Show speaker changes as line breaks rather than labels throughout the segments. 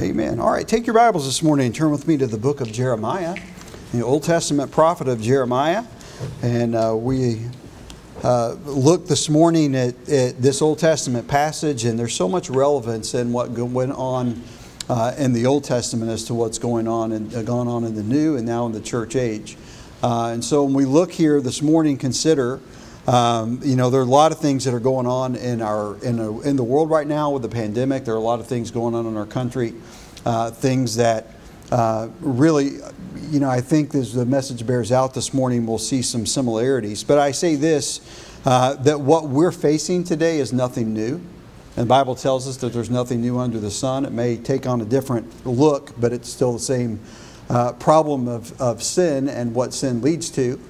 Amen. All right, take your Bibles this morning and turn with me to the book of Jeremiah, the Old Testament prophet of Jeremiah. And uh, we uh, look this morning at, at, this Old Testament passage, and there's so much relevance in what went on uh, in the Old Testament as to what's going on and uh, gone on in the New and now in the church age. Uh, and so when we look here this morning, consider um, you know, there are a lot of things that are going on in our in, a, in the world right now with the pandemic. There are a lot of things going on in our country, uh, things that uh, really, you know, I think as the message bears out this morning, we'll see some similarities. But I say this: uh, that what we're facing today is nothing new. And the Bible tells us that there's nothing new under the sun. It may take on a different look, but it's still the same uh, problem of, of sin and what sin leads to.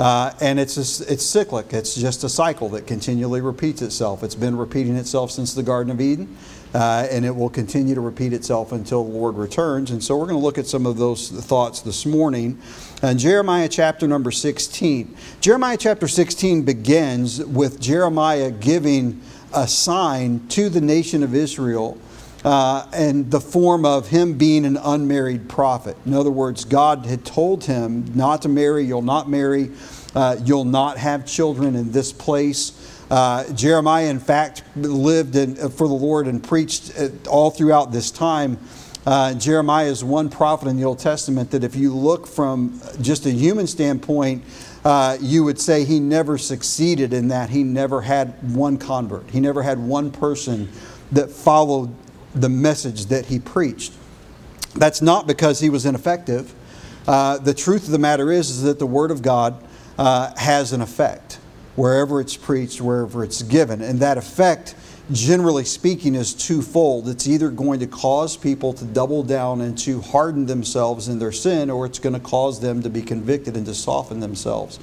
Uh, and it's, a, it's cyclic. It's just a cycle that continually repeats itself. It's been repeating itself since the Garden of Eden, uh, and it will continue to repeat itself until the Lord returns. And so we're going to look at some of those thoughts this morning. In Jeremiah chapter number 16. Jeremiah chapter 16 begins with Jeremiah giving a sign to the nation of Israel uh, and the form of him being an unmarried prophet. In other words, God had told him not to marry, you'll not marry, uh, you'll not have children in this place. Uh, Jeremiah, in fact, lived in, for the Lord and preached uh, all throughout this time. Uh, Jeremiah is one prophet in the Old Testament that, if you look from just a human standpoint, uh, you would say he never succeeded in that. He never had one convert, he never had one person that followed the message that he preached. That's not because he was ineffective. Uh, the truth of the matter is, is that the Word of God uh, has an effect wherever it's preached, wherever it's given. And that effect, generally speaking, is twofold. It's either going to cause people to double down and to harden themselves in their sin, or it's going to cause them to be convicted and to soften themselves.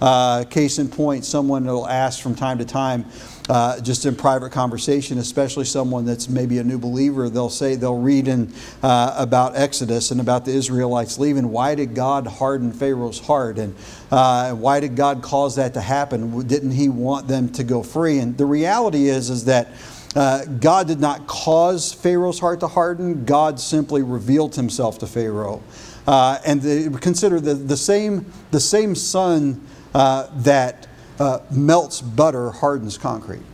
Uh, case in point, someone will ask from time to time, uh, just in private conversation, especially someone that's maybe a new believer, they'll say, they'll read in uh, about Exodus and about the Israelites leaving. Why did God harden Pharaoh's heart? And uh, why did God cause that to happen? Didn't he want them to go free? And the reality is, is that uh, God did not cause Pharaoh's heart to harden. God simply revealed himself to Pharaoh. Uh, and the, consider the, the, same, the same sun uh, that uh, melts butter hardens concrete.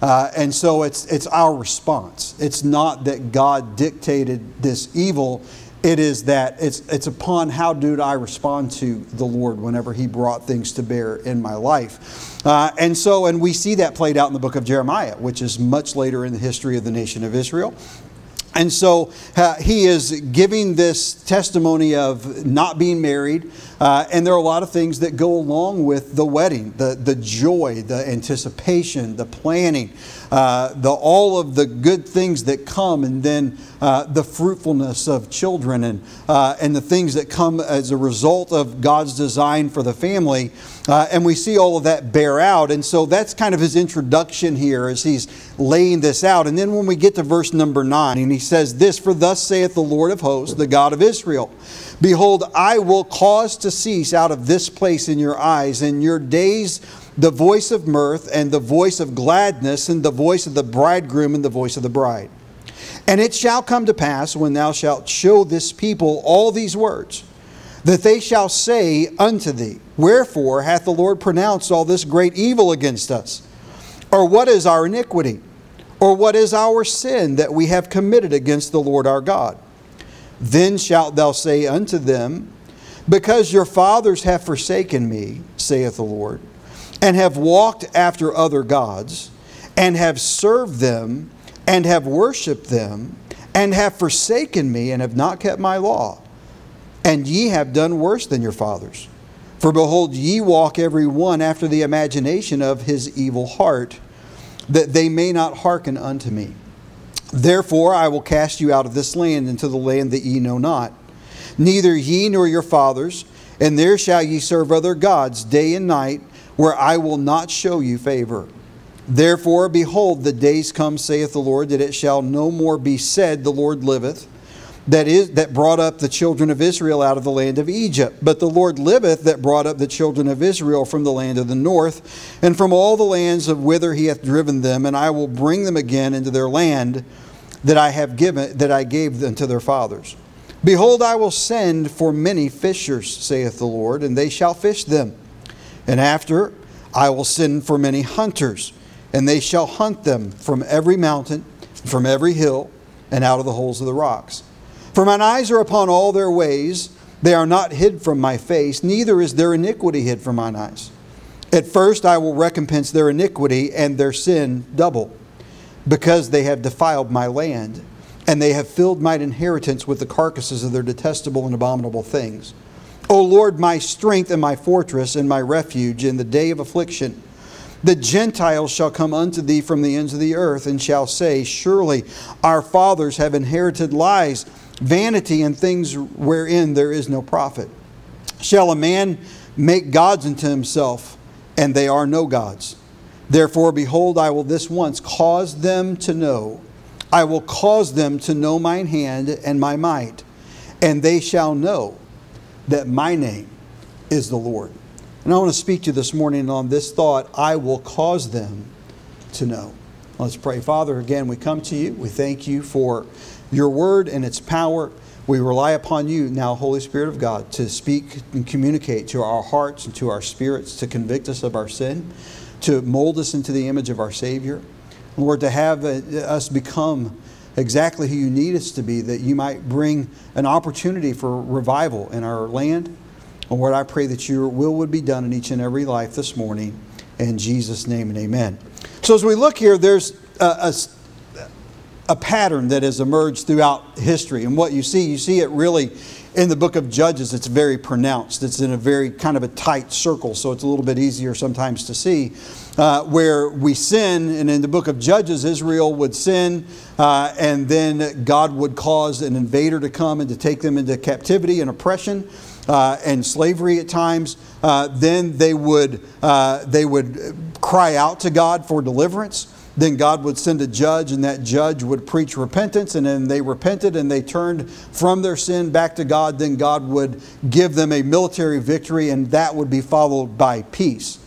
Uh, and so it's, it's our response. It's not that God dictated this evil. It is that it's, it's upon how do I respond to the Lord whenever He brought things to bear in my life. Uh, and so, and we see that played out in the book of Jeremiah, which is much later in the history of the nation of Israel. And so uh, he is giving this testimony of not being married. Uh, and there are a lot of things that go along with the wedding the, the joy, the anticipation, the planning, uh, the, all of the good things that come, and then uh, the fruitfulness of children and, uh, and the things that come as a result of God's design for the family. Uh, and we see all of that bear out. And so that's kind of his introduction here as he's laying this out. And then when we get to verse number nine, and he says, This, for thus saith the Lord of hosts, the God of Israel. Behold, I will cause to cease out of this place in your eyes, and your days the voice of mirth, and the voice of gladness, and the voice of the bridegroom, and the voice of the bride. And it shall come to pass, when thou shalt show this people all these words, that they shall say unto thee, Wherefore hath the Lord pronounced all this great evil against us? Or what is our iniquity? Or what is our sin that we have committed against the Lord our God? Then shalt thou say unto them, Because your fathers have forsaken me, saith the Lord, and have walked after other gods, and have served them, and have worshipped them, and have forsaken me, and have not kept my law. And ye have done worse than your fathers. For behold, ye walk every one after the imagination of his evil heart, that they may not hearken unto me. Therefore, I will cast you out of this land into the land that ye know not, neither ye nor your fathers, and there shall ye serve other gods day and night, where I will not show you favor. Therefore, behold, the days come, saith the Lord, that it shall no more be said, The Lord liveth, that is that brought up the children of Israel out of the land of Egypt. But the Lord liveth that brought up the children of Israel from the land of the north, and from all the lands of whither he hath driven them, and I will bring them again into their land that I have given that I gave unto their fathers. Behold, I will send for many fishers, saith the Lord, and they shall fish them. And after I will send for many hunters, and they shall hunt them from every mountain, from every hill, and out of the holes of the rocks. For mine eyes are upon all their ways, they are not hid from my face, neither is their iniquity hid from mine eyes. At first I will recompense their iniquity and their sin double, because they have defiled my land, and they have filled mine inheritance with the carcasses of their detestable and abominable things. O Lord, my strength and my fortress and my refuge in the day of affliction. The Gentiles shall come unto thee from the ends of the earth and shall say, Surely our fathers have inherited lies, vanity, and things wherein there is no profit. Shall a man make gods unto himself? and they are no gods. Therefore, behold, I will this once cause them to know. I will cause them to know mine hand and my might, and they shall know that my name is the Lord. And I want to speak to you this morning on this thought I will cause them to know. Let's pray. Father, again, we come to you. We thank you for your word and its power. We rely upon you now, Holy Spirit of God, to speak and communicate to our hearts and to our spirits, to convict us of our sin, to mold us into the image of our Savior. Lord, to have uh, us become exactly who you need us to be, that you might bring an opportunity for revival in our land. And Lord, I pray that your will would be done in each and every life this morning. In Jesus' name and amen. So, as we look here, there's a, a a pattern that has emerged throughout history. And what you see, you see it really in the book of Judges, it's very pronounced. It's in a very kind of a tight circle, so it's a little bit easier sometimes to see. Uh, where we sin, and in the book of Judges, Israel would sin, uh, and then God would cause an invader to come and to take them into captivity and oppression. Uh, and slavery at times, uh, then they would, uh, they would cry out to God for deliverance then God would send a judge, and that judge would preach repentance, and then they repented and they turned from their sin back to God. Then God would give them a military victory, and that would be followed by peace.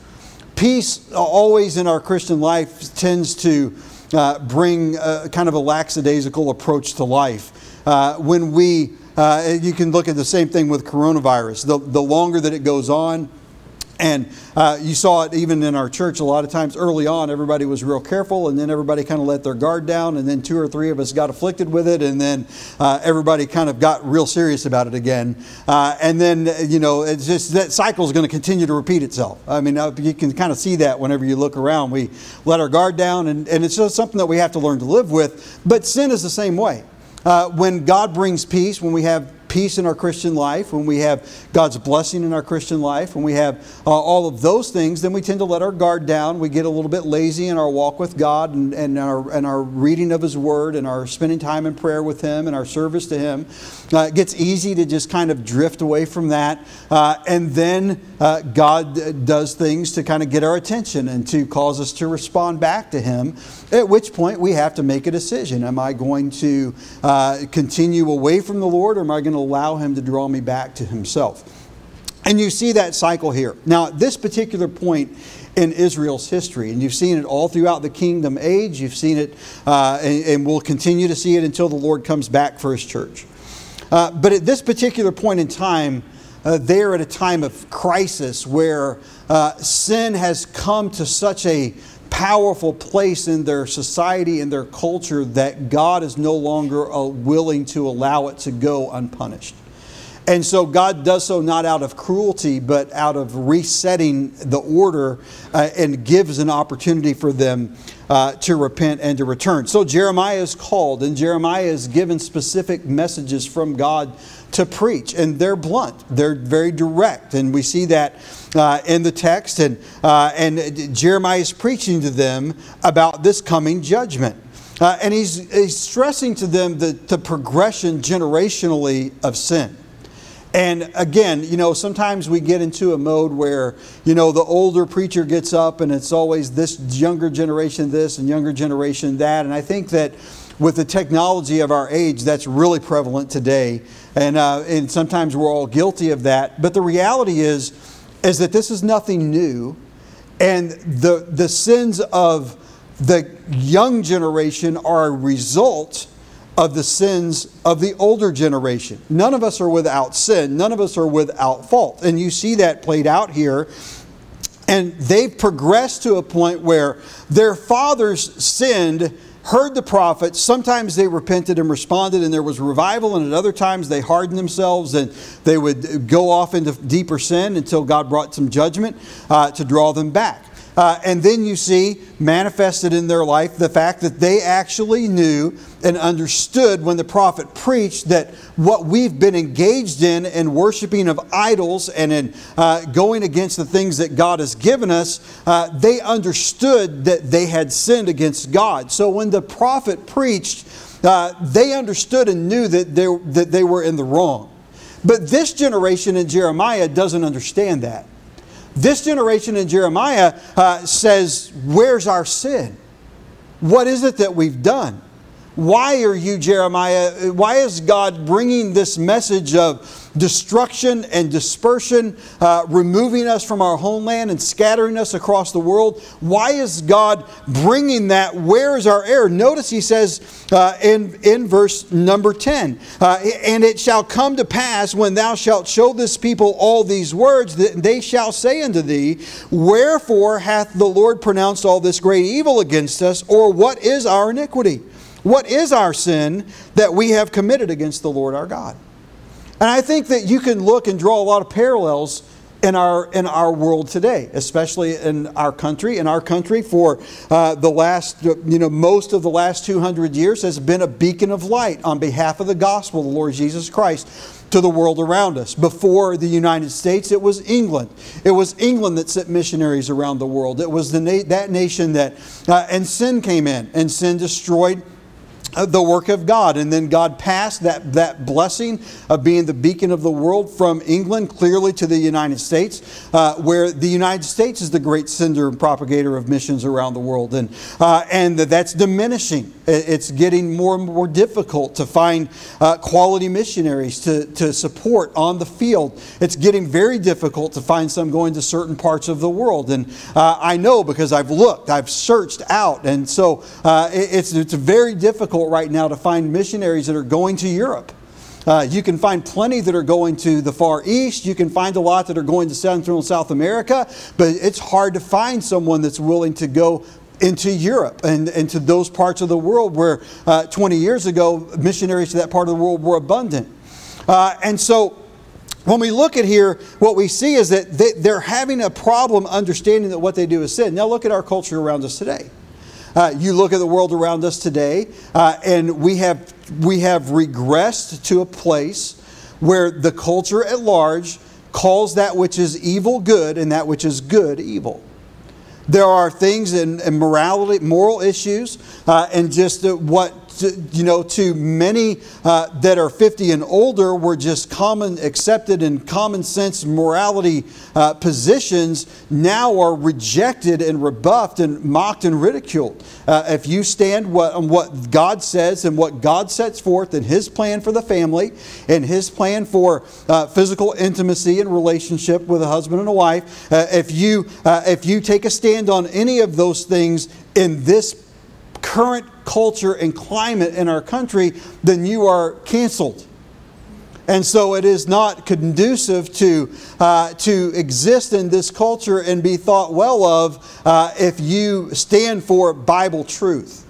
Peace, always in our Christian life, tends to uh, bring a, kind of a lackadaisical approach to life. Uh, when we, uh, you can look at the same thing with coronavirus. The, the longer that it goes on, and uh, you saw it even in our church a lot of times early on, everybody was real careful, and then everybody kind of let their guard down, and then two or three of us got afflicted with it, and then uh, everybody kind of got real serious about it again. Uh, and then, you know, it's just that cycle is going to continue to repeat itself. I mean, uh, you can kind of see that whenever you look around. We let our guard down, and, and it's just something that we have to learn to live with. But sin is the same way. Uh, when God brings peace, when we have peace in our Christian life, when we have God's blessing in our Christian life, when we have uh, all of those things, then we tend to let our guard down. We get a little bit lazy in our walk with God and, and, our, and our reading of His Word and our spending time in prayer with Him and our service to Him. Uh, it gets easy to just kind of drift away from that. Uh, and then uh, God does things to kind of get our attention and to cause us to respond back to Him, at which point we have to make a decision. Am I going to uh, continue away from the Lord or am I going to allow Him to draw me back to Himself. And you see that cycle here. Now, at this particular point in Israel's history, and you've seen it all throughout the kingdom age, you've seen it, uh, and, and, we'll continue to see it until the Lord comes back for His church. Uh, but at this particular point in time, uh, they're at a time of crisis where uh, sin has come to such a powerful place in their society and their culture that God is no longer uh, willing to allow it to go unpunished. And so God does so not out of cruelty, but out of resetting the order uh, and gives an opportunity for them uh, to repent and to return. So Jeremiah is called, and Jeremiah is given specific messages from God to preach, and they're blunt, they're very direct, and we see that uh, in the text. And, uh, and Jeremiah is preaching to them about this coming judgment. Uh, and he's, he's stressing to them the, the progression generationally of sin. And again, you know, sometimes we get into a mode where, you know, the older preacher gets up and it's always this younger generation this and younger generation that. And I think that with the technology of our age, that's really prevalent today. And, uh, and sometimes we're all guilty of that. But the reality is, is that this is nothing new. And the, the sins of the young generation are a result of the sins of the older generation. None of us are without sin, none of us are without fault. And you see that played out here. And they've progressed to a point where their fathers sinned heard the prophets. Sometimes they repented and responded, and there was revival, and at other times they hardened themselves and they would go off into deeper sin until God brought some judgment uh, to draw them back. Uh, and then you see manifested in their life the fact that they actually knew and understood when the prophet preached that what we've been engaged in in worshiping of idols and in uh, going against the things that God has given us, uh, they understood that they had sinned against God. So when the prophet preached, uh, they understood and knew that they, that they were in the wrong. But this generation in Jeremiah doesn't understand that. This generation in Jeremiah uh, says, Where's our sin? What is it that we've done? Why are you, Jeremiah? Why is God bringing this message of destruction and dispersion, uh, removing us from our homeland and scattering us across the world? Why is God bringing that? Where is our error? Notice he says uh, in, in verse number 10 uh, And it shall come to pass when thou shalt show this people all these words, that they shall say unto thee, Wherefore hath the Lord pronounced all this great evil against us, or what is our iniquity? What is our sin that we have committed against the Lord our God? And I think that you can look and draw a lot of parallels in our in our world today, especially in our country. In our country, for uh, the last you know most of the last 200 years, has been a beacon of light on behalf of the gospel, of the Lord Jesus Christ, to the world around us. Before the United States, it was England. It was England that sent missionaries around the world. It was the na- that nation that uh, and sin came in, and sin destroyed the work of God. And then God passed that, that blessing of being the beacon of the world from England clearly to the United States, uh, where the United States is the great sender and propagator of missions around the world. And, uh, and that's diminishing. It's getting more and more difficult to find uh, quality missionaries to, to support on the field. It's getting very difficult to find some going to certain parts of the world. And uh, I know because I've looked, I've searched out. And so uh, it's, it's very difficult difficult right now to find missionaries that are going to Europe. Uh, you can find plenty that are going to the Far East. You can find a lot that are going to Central and South America, but it's hard to find someone that's willing to go into Europe and into those parts of the world where uh, 20 years ago missionaries to that part of the world were abundant. Uh, and so when we look at here, what we see is that they, are having a problem understanding that what they do is sin. Now look at our culture around us today. Uh, you look at the world around us today, uh, and we have, we have regressed to a place where the culture at large calls that which is evil good and that which is good evil. There are things in, in morality, moral issues, uh, and just what to, you know, to many uh, that are 50 and older were just common, accepted and common sense morality uh, positions now are rejected and rebuffed and mocked and ridiculed. Uh, if you stand what, on what God says and what God sets forth in His plan for the family and His plan for uh, physical intimacy and relationship with a husband and a wife, uh, if you uh, if you take a stand on any of those things in this current culture and climate in our country, then you are canceled. And so it is not conducive to, uh, to exist in this culture and be thought well of uh, if you stand for Bible truth.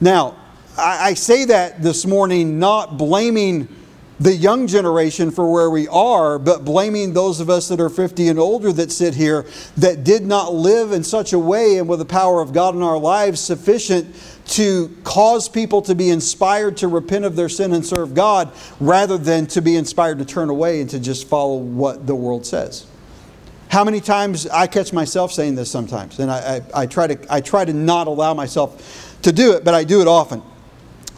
Now, I, I say that this morning not blaming the young generation for where we are, but blaming those of us that are 50 and older that sit here that did not live in such a way and with the power of God in our lives sufficient to cause people to be inspired to repent of their sin and serve God rather than to be inspired to turn away and to just follow what the world says. How many times I catch myself saying this sometimes, and I, I, I try to, I try to not allow myself to do it, but I do it often.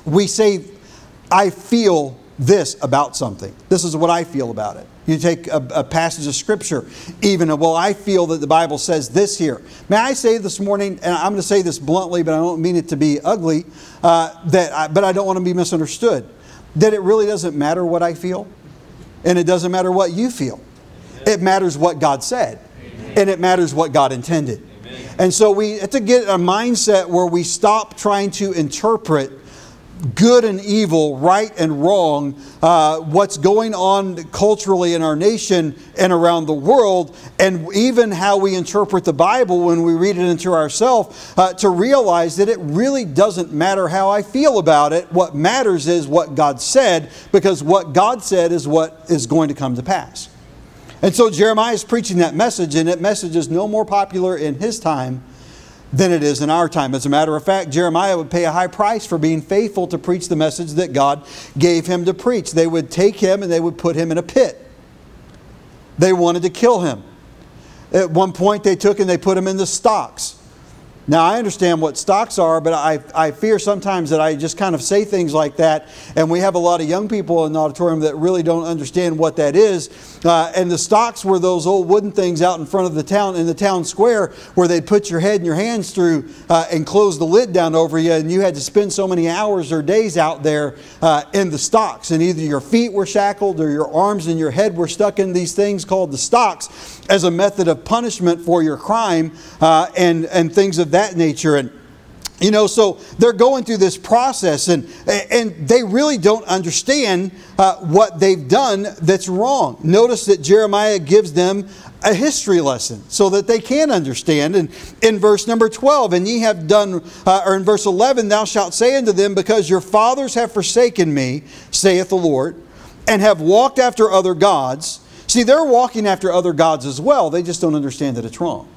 We say, I feel this about something. This is what I feel about it. You take a, a, passage of Scripture, even, well, I feel that the Bible says this here. May I say this morning, and I'm going to say this bluntly, but I don't mean it to be ugly, uh, that I, but I don't want to be misunderstood, that it really doesn't matter what I feel, and it doesn't matter what you feel. It matters what God said, and it matters what God intended. And so we have to get a mindset where we stop trying to interpret good and evil, right and wrong, uh, what's going on culturally in our nation and around the world, and even how we interpret the Bible when we read it into ourselves, uh, to realize that it really doesn't matter how I feel about it. What matters is what God said, because what God said is what is going to come to pass. And so Jeremiah is preaching that message, and that message is no more popular in his time than it is in our time. As a matter of fact, Jeremiah would pay a high price for being faithful to preach the message that God gave him to preach. They would take him and they would put him in a pit. They wanted to kill him. At one point, they took and they put him in the stocks. Now, I understand what stocks are, but I, I fear sometimes that I just kind of say things like that, and we have a lot of young people in the auditorium that really don't understand what that is. Uh, and the stocks were those old wooden things out in front of the town, in the town square, where they'd put your head and your hands through uh, and close the lid down over you, and you had to spend so many hours or days out there uh, in the stocks. And either your feet were shackled or your arms and your head were stuck in these things called the stocks as a method of punishment for your crime uh, and, and things of that nature. And you know, so they're going through this process and, and they really don't understand uh, what they've done that's wrong. Notice that Jeremiah gives them a history lesson so that they can understand. And in verse number 12, and ye have done, uh, or in verse 11, thou shalt say unto them, Because your fathers have forsaken me, saith the Lord, and have walked after other gods. See, they're walking after other gods as well, they just don't understand that it's wrong.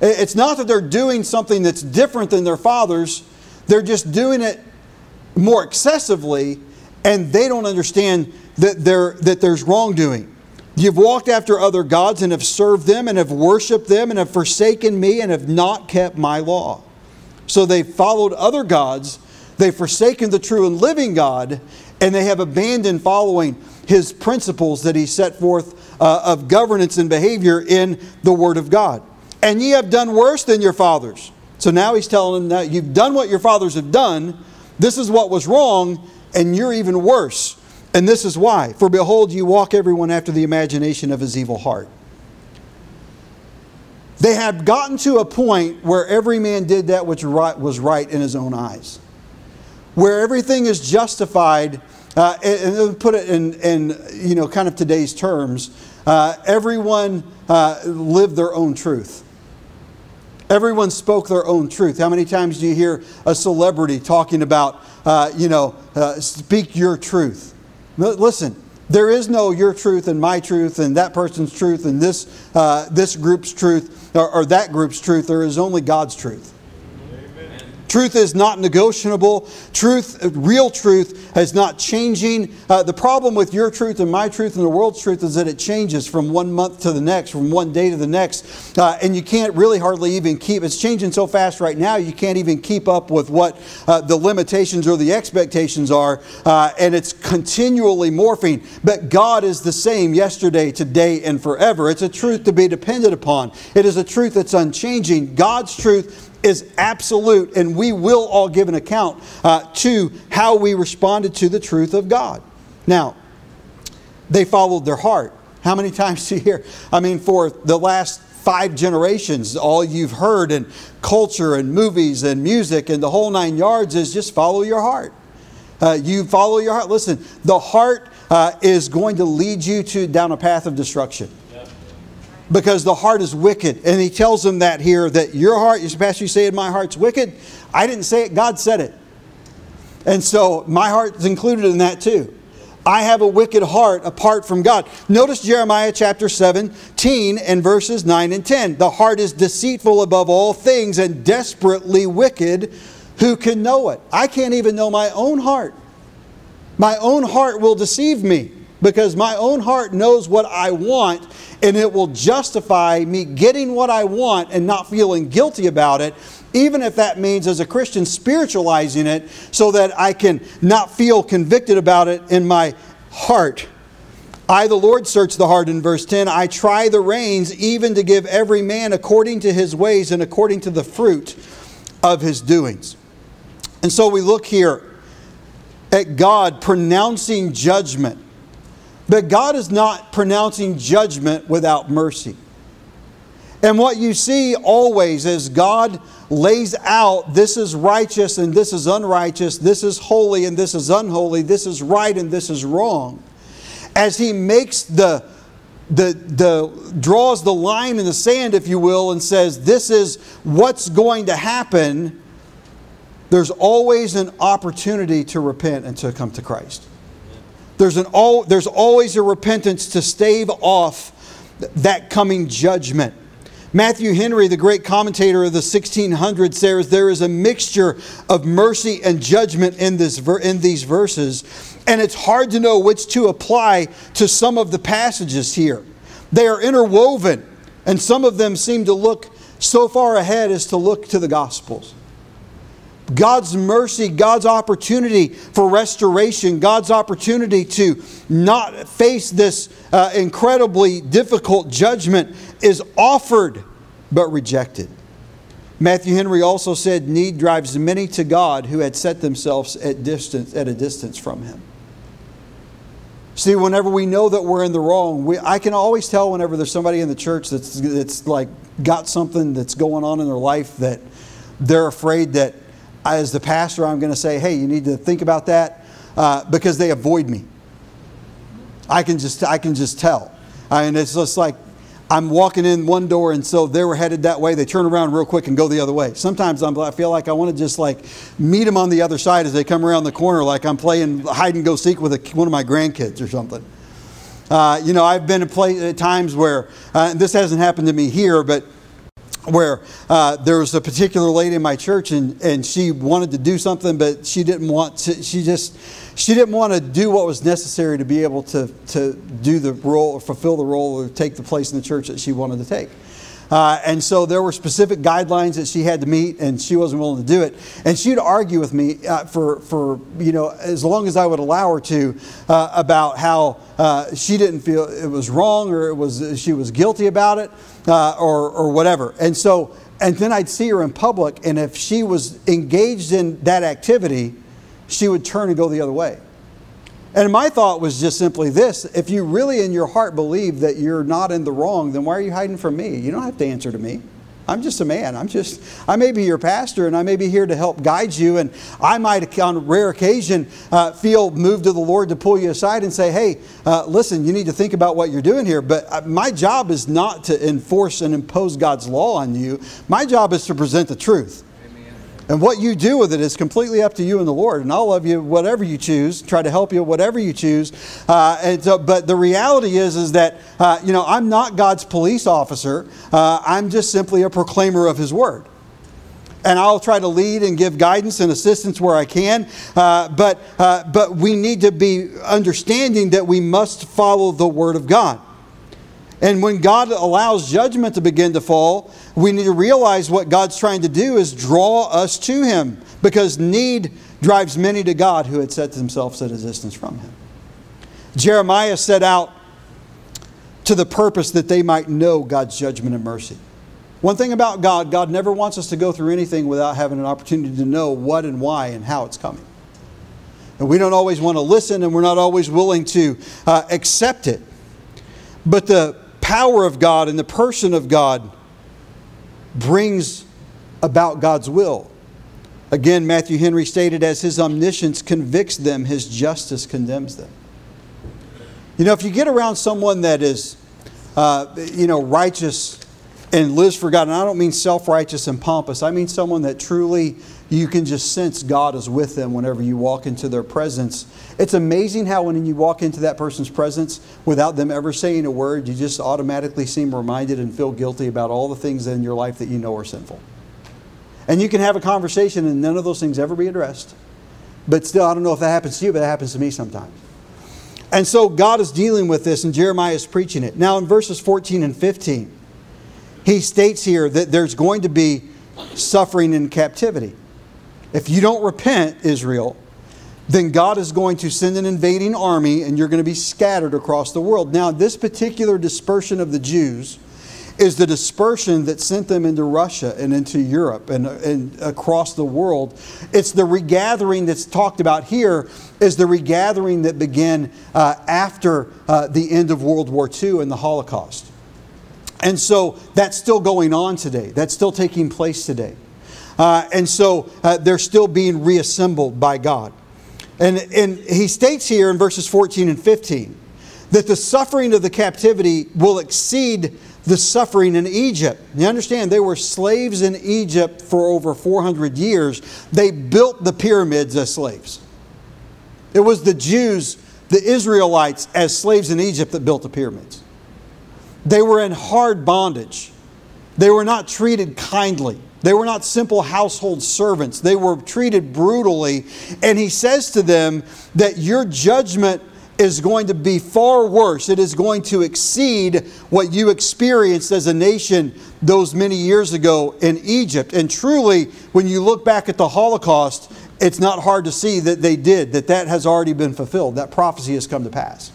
It's not that they're doing something that's different than their fathers, they're just doing it more excessively, and they don't understand that, that there's wrongdoing. You've walked after other gods and have served them and have worshiped them and have forsaken me and have not kept my law. So they've followed other gods, they've forsaken the true and living God, and they have abandoned following his principles that he set forth uh, of governance and behavior in the Word of God and ye have done worse than your fathers. So now he's telling them that you've done what your fathers have done. This is what was wrong, and you're even worse. And this is why. For behold, you walk everyone after the imagination of his evil heart. They had gotten to a point where every man did that which was right in his own eyes, where everything is justified. Uh, and, put it in, in, you know, kind of today's terms, uh, everyone uh, lived their own truth. Everyone spoke their own truth. How many times do you hear a celebrity talking about, uh, you know, uh, speak your truth? Listen, there is no your truth and my truth and that person's truth and this, uh, this group's truth or, or that group's truth. There is only God's truth. Truth is not negotiable. Truth, real truth, is not changing. Uh, the problem with your truth and my truth and the world's truth is that it changes from one month to the next, from one day to the next, uh, and you can't really hardly even keep. It's changing so fast right now, you can't even keep up with what uh, the limitations or the expectations are, uh, and it's continually morphing. But God is the same yesterday, today, and forever. It's a truth to be depended upon. It is a truth that's unchanging. God's truth is absolute, and we will all give an account uh, to how we responded to the truth of God. Now, they followed their heart. How many times do you hear? I mean, for the last five generations, all you've heard in culture and movies and music and the whole nine yards is just follow your heart. Uh, you follow your heart. Listen, the heart uh, is going to lead you to down a path of destruction because the heart is wicked. And he tells them that here that your heart, Pastor, you say my heart's wicked. I didn't say it, God said it. And so my heart is included in that too. I have a wicked heart apart from God. Notice Jeremiah chapter 17 and verses 9 and 10. The heart is deceitful above all things and desperately wicked. Who can know it? I can't even know my own heart. My own heart will deceive me because my own heart knows what I want and it will justify me getting what I want and not feeling guilty about it, even if that means as a Christian spiritualizing it so that I can not feel convicted about it in my heart. I, the Lord, search the heart in verse 10. I try the reins even to give every man according to his ways and according to the fruit of his doings. And so we look here at God pronouncing judgment but God is not pronouncing judgment without mercy. And what you see always is God lays out this is righteous and this is unrighteous, this is holy and this is unholy, this is right and this is wrong. As He makes the the, the draws the line in the sand, if you will, and says, This is what's going to happen, there's always an opportunity to repent and to come to Christ. There's, an, there's always a repentance to stave off that coming judgment. Matthew Henry, the great commentator of the 1600s, says there is a mixture of mercy and judgment in, this, in these verses, and it's hard to know which to apply to some of the passages here. They are interwoven, and some of them seem to look so far ahead as to look to the Gospels. God's mercy, God's opportunity for restoration, God's opportunity to not face this uh, incredibly difficult judgment is offered but rejected. Matthew Henry also said, Need drives many to God who had set themselves at, distance, at a distance from Him. See, whenever we know that we're in the wrong, we, I can always tell whenever there's somebody in the church that's, that's like got something that's going on in their life that they're afraid that as the pastor, I'm going to say, hey, you need to think about that uh, because they avoid me. I can just, I can just tell. and it's just like I'm walking in one door, and so they were headed that way. They turn around real quick and go the other way. Sometimes I'm, i feel like I want to just like meet them on the other side as they come around the corner, like I'm playing hide and go seek with a, one of my grandkids or something. Uh, you know, I've been at times where, uh, this hasn't happened to me here, but where uh, there was a particular lady in my church and, and she wanted to do something but she didn't want to she just she didn't want to do what was necessary to be able to, to do the role or fulfill the role or take the place in the church that she wanted to take uh, and so there were specific guidelines that she had to meet, and she wasn't willing to do it. And she'd argue with me uh, for, for, you know, as long as I would allow her to uh, about how uh, she didn't feel it was wrong or it was, she was guilty about it uh, or, or whatever. And so, and then I'd see her in public, and if she was engaged in that activity, she would turn and go the other way. And my thought was just simply this if you really in your heart believe that you're not in the wrong, then why are you hiding from me? You don't have to answer to me. I'm just a man. I'm just, I may be your pastor and I may be here to help guide you. And I might, on rare occasion, uh, feel moved to the Lord to pull you aside and say, hey, uh, listen, you need to think about what you're doing here. But uh, my job is not to enforce and impose God's law on you, my job is to present the truth. And what you do with it is completely up to you and the Lord. And I'll love you whatever you choose, try to help you whatever you choose. Uh, and so, but the reality is, is that, uh, you know, I'm not God's police officer. Uh, I'm just simply a proclaimer of His Word. And I'll try to lead and give guidance and assistance where I can. Uh, but, uh, but we need to be understanding that we must follow the Word of God. And when God allows judgment to begin to fall, we need to realize what God's trying to do is draw us to Him because need drives many to God who had set themselves at a distance from Him. Jeremiah set out to the purpose that they might know God's judgment and mercy. One thing about God, God never wants us to go through anything without having an opportunity to know what and why and how it's coming. And we don't always want to listen and we're not always willing to uh, accept it. But the power of God and the person of God brings about God's will. Again, Matthew Henry stated, as his omniscience convicts them, his justice condemns them. You know, if you get around someone that is, uh, you know, righteous and lives for God, and I don't mean self righteous and pompous, I mean someone that truly you can just sense God is with them whenever you walk into their presence. It's amazing how when you walk into that person's presence without them ever saying a word, you just automatically seem reminded and feel guilty about all the things in your life that you know are sinful. And you can have a conversation and none of those things ever be addressed. But still, I don't know if that happens to you, but that happens to me sometimes. And so God is dealing with this, and Jeremiah is preaching it. Now, in verses 14 and 15, he states here that there's going to be suffering in captivity. If you don't repent, Israel, then God is going to send an invading army and you're going to be scattered across the world. Now, this particular dispersion of the Jews is the dispersion that sent them into Russia and into Europe and, and across the world. It's the regathering that's talked about here is the regathering that began uh, after uh, the end of World War II and the Holocaust. And so that's still going on today. That's still taking place today. Uh, and so uh, they're still being reassembled by God. And, and he states here in verses 14 and 15 that the suffering of the captivity will exceed the suffering in Egypt. You understand, they were slaves in Egypt for over 400 years. They built the pyramids as slaves. It was the Jews, the Israelites, as slaves in Egypt that built the pyramids. They were in hard bondage. They were not treated kindly. They were not simple household servants. They were treated brutally. And he says to them that your judgment is going to be far worse. It is going to exceed what you experienced as a nation those many years ago in Egypt. And truly, when you look back at the Holocaust, it's not hard to see that they did, that that has already been fulfilled. That prophecy has come to pass.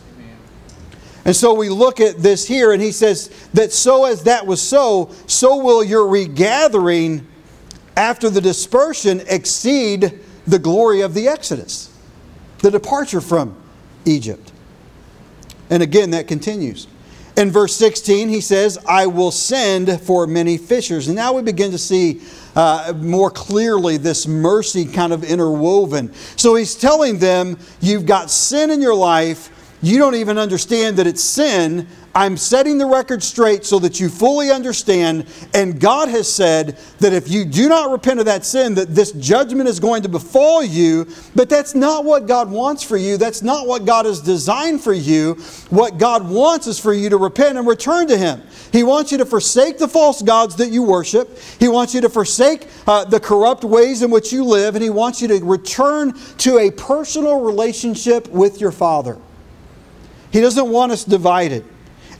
And so we look at this here, and he says that so as that was so, so will your regathering after the dispersion exceed the glory of the Exodus, the departure from Egypt. And again, that continues. In verse 16, he says, I will send for many fishers. And now we begin to see uh, more clearly this mercy kind of interwoven. So he's telling them, You've got sin in your life. You don't even understand that it's sin, I'm setting the record straight so that you fully understand. And God has said that if you do not repent of that sin, that this judgment is going to befall you. But that's not what God wants for you. That's not what God has designed for you. What God wants is for you to repent and return to Him. He wants you to forsake the false gods that you worship. He wants you to forsake uh, the corrupt ways in which you live. And He wants you to return to a personal relationship with your Father. He doesn't want us divided.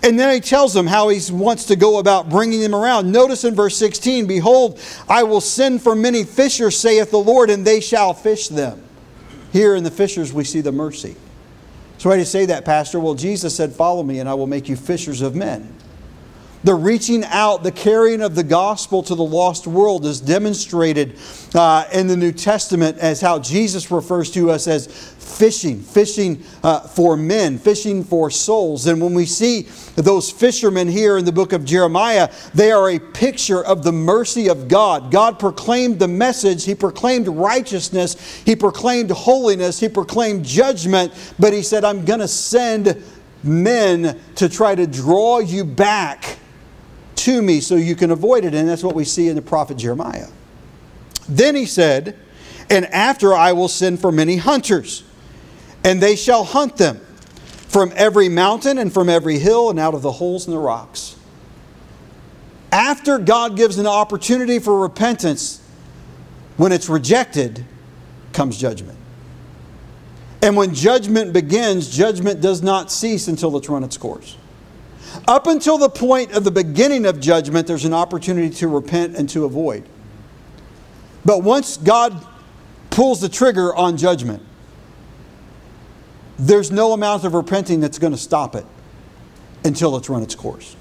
And then he tells them how he wants to go about bringing them around. Notice in verse 16 Behold, I will send for many fishers, saith the Lord, and they shall fish them. Here in the fishers, we see the mercy. So, why do you say that, Pastor? Well, Jesus said, Follow me, and I will make you fishers of men. The reaching out, the carrying of the gospel to the lost world is demonstrated uh, in the New Testament as how Jesus refers to us as fishing, fishing uh, for men, fishing for souls. And when we see those fishermen here in the book of Jeremiah, they are a picture of the mercy of God. God proclaimed the message, He proclaimed righteousness, He proclaimed holiness, He proclaimed judgment, but He said, I'm going to send men to try to draw you back to me so you can avoid it. And that's what we see in the prophet Jeremiah. Then he said, And after I will send for many hunters, and they shall hunt them from every mountain and from every hill and out of the holes in the rocks. After God gives an opportunity for repentance, when it's rejected, comes judgment. And when judgment begins, judgment does not cease until it's run its course. Up until the point of the beginning of judgment, there's an opportunity to repent and to avoid. But once God pulls the trigger on judgment, there's no amount of repenting that's going to stop it until it's run its course,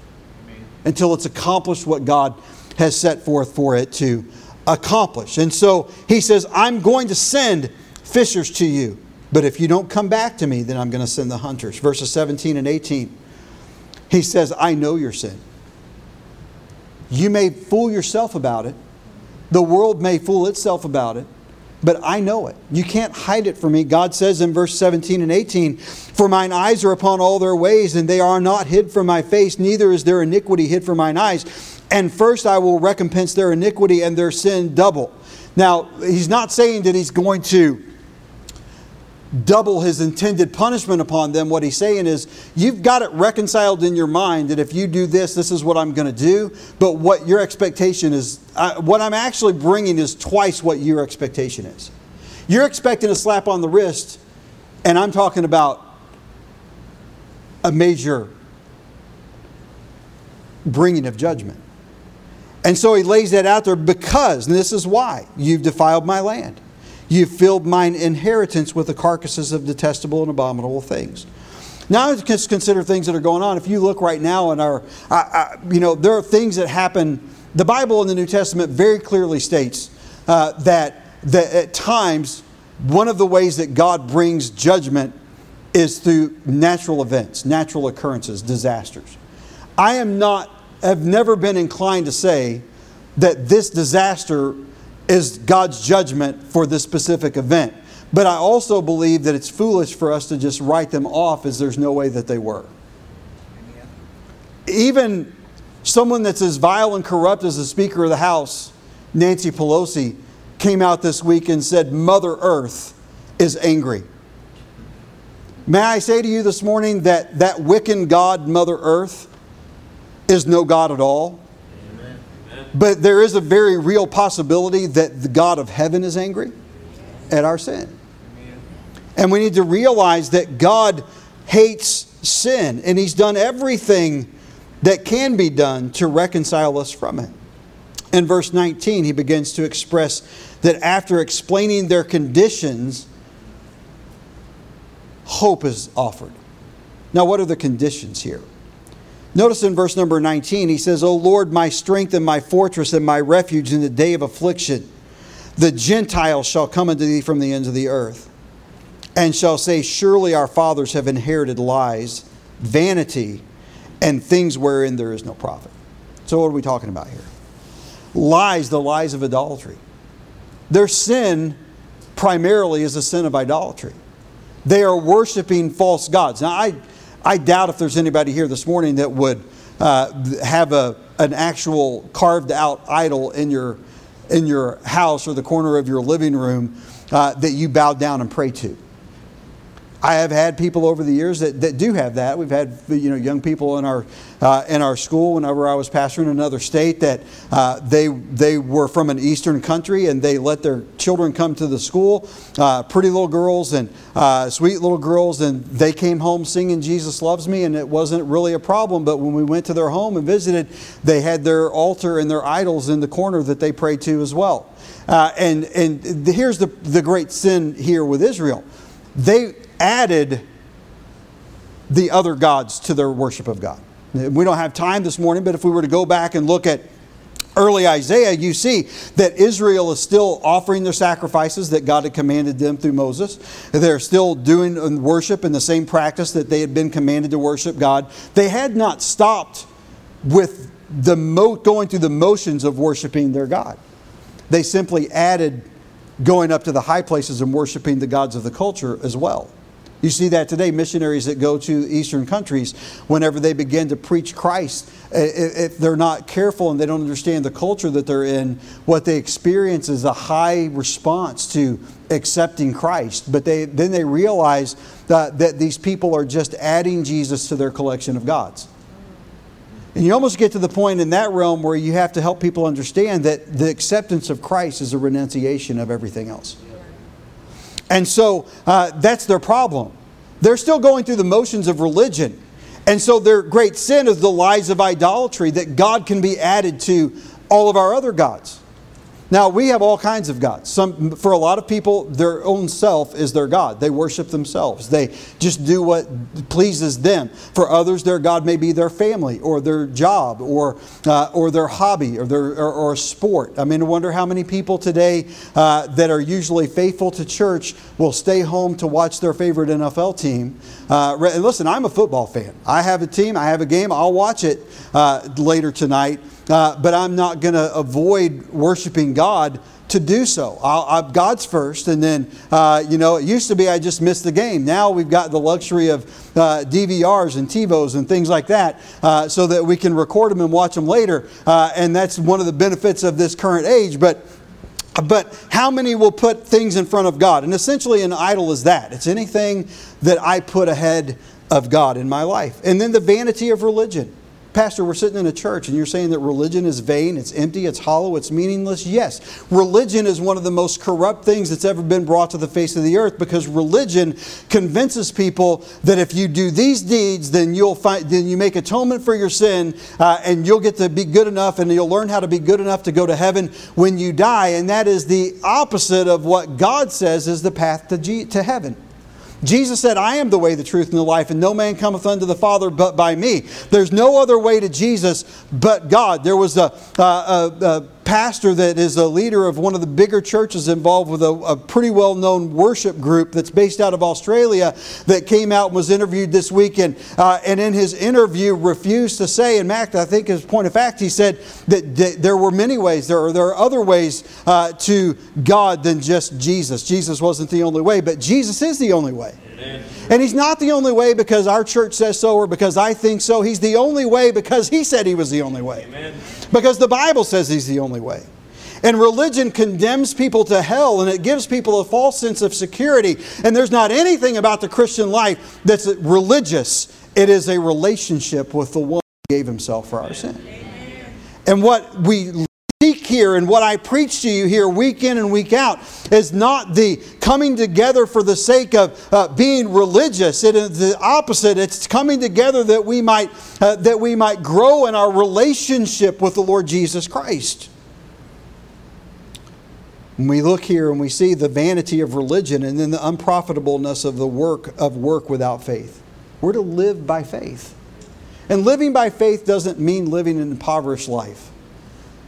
Amen. until it's accomplished what God has set forth for it to accomplish. And so he says, I'm going to send fishers to you, but if you don't come back to me, then I'm going to send the hunters. Verses 17 and 18. He says, I know your sin. You may fool yourself about it. The world may fool itself about it, but I know it. You can't hide it from me. God says in verse 17 and 18, For mine eyes are upon all their ways, and they are not hid from my face, neither is their iniquity hid from mine eyes. And first I will recompense their iniquity and their sin double. Now, he's not saying that he's going to double his intended punishment upon them. What he's saying is, you've got it reconciled in your mind that if you do this, this is what I'm going to do. But what your expectation is, uh, what I'm actually bringing is twice what your expectation is. You're expecting a slap on the wrist, and I'm talking about a major bringing of judgment. And so he lays that out there because, and this is why, you've defiled my land. You filled mine inheritance with the carcasses of detestable and abominable things. Now let's consider things that are going on. If you look right now in our, uh, uh, you know, there are things that happen. The Bible in the New Testament very clearly states uh, that, that at times one of the ways that God brings judgment is through natural events, natural occurrences, disasters. I am not have never been inclined to say that this disaster is God's judgment for this specific event. But I also believe that it's foolish for us to just write them off as there's no way that they were. Even someone that's as vile and corrupt as the Speaker of the House, Nancy Pelosi, came out this week and said, Mother Earth is angry. May I say to you this morning that that Wiccan God, Mother Earth, is no God at all? But there is a very real possibility that the God of heaven is angry at our sin. And we need to realize that God hates sin, and He's done everything that can be done to reconcile us from it. In verse 19, he begins to express that after explaining their conditions, hope is offered. Now, what are the conditions here? Notice in verse number 19, he says, O Lord, my strength and my fortress and my refuge in the day of affliction, the Gentiles shall come unto thee from the ends of the earth, and shall say, Surely our fathers have inherited lies, vanity, and things wherein there is no profit. So, what are we talking about here? Lies, the lies of idolatry. Their sin primarily is a sin of idolatry. They are worshiping false gods. Now, I, I doubt if there's anybody here this morning that would uh, have a, an actual carved out idol in your, in your house or the corner of your living room uh, that you bow down and pray to. I have had people over the years that, that do have that. We've had you know young people in our uh, in our school whenever I was pastoring in another state that uh, they they were from an eastern country and they let their children come to the school, uh, pretty little girls and uh, sweet little girls, and they came home singing "Jesus Loves Me" and it wasn't really a problem. But when we went to their home and visited, they had their altar and their idols in the corner that they prayed to as well. Uh, and and here's the the great sin here with Israel. They added the other gods to their worship of God. We don't have time this morning, but if we were to go back and look at early Isaiah, you see that Israel is still offering their sacrifices that God had commanded them through Moses. They're still doing worship in the same practice that they had been commanded to worship God. They had not stopped with the mo- going through the motions of worshiping their God. They simply added going up to the high places and worshiping the gods of the culture as well. You see that today. Missionaries that go to Eastern countries, whenever they begin to preach Christ, if they're not careful and they don't understand the culture that they're in, what they experience is a high response to accepting Christ. But they, then they realize that, that these people are just adding Jesus to their collection of gods. And you almost get to the point in that realm where you have to help people understand that the acceptance of Christ is a renunciation of everything else. And so uh, that's their problem. They're still going through the motions of religion. And so their great sin is the lies of idolatry that God can be added to all of our other gods. Now, we have all kinds of gods. Some, for a lot of people, their own self is their God. They worship themselves. They just do what pleases them. For others, their God may be their family or their job or, uh, or their hobby or, their, or, or, sport. I mean, I wonder how many people today uh, that are usually faithful to church will stay home to watch their favorite NFL team. Uh, listen, I'm a football fan. I have a team, I have a game, I'll watch it uh, later tonight. Uh, but I'm not going to avoid worshiping God to do so. i God's first, and then, uh, you know, it used to be I just missed the game. Now we've got the luxury of uh, DVRs and TiVos and things like that uh, so that we can record them and watch them later. Uh, and that's one of the benefits of this current age. But but how many will put things in front of God? And essentially, an idol is that it's anything that I put ahead of God in my life. And then the vanity of religion. Pastor, we're sitting in a church and you're saying that religion is vain, it's empty, it's hollow, it's meaningless. Yes, religion is one of the most corrupt things that's ever been brought to the face of the earth because religion convinces people that if you do these deeds, then you'll find, then you make atonement for your sin, uh, and you'll get to be good enough, and you'll learn how to be good enough to go to heaven when you die. And that is the opposite of what God says is the path to, G- to heaven. Jesus said, I am the way, the truth, and the life, and no man cometh unto the Father but by me. There's no other way to Jesus but God. There was a, pastor that is a leader of one of the bigger churches involved with a, a pretty well known worship group that's based out of Australia that came out and was interviewed this weekend. Uh, and in his interview, refused to say, in fact, I think his point of fact, he said that, that there were many ways, there are, there are other ways uh, to God than just Jesus. Jesus wasn't the only way, but Jesus is the only way. Amen. And He's not the only way because our church says so or because I think so. He's the only way because He said He was the only way. Amen. Because the Bible says He's the only way. And religion condemns people to hell and it gives people a false sense of security. And there's not anything about the Christian life that's religious, it is a relationship with the one who gave Himself for our sin. And what we seek here and what I preach to you here week in and week out is not the coming together for the sake of uh, being religious. It is the opposite. It's coming together that we might uh, that we might grow in our relationship with the Lord Jesus Christ. When we look here and we see the vanity of religion and then the unprofitableness of the work of work without faith. We're to live by faith. And living by faith doesn't mean living an impoverished life.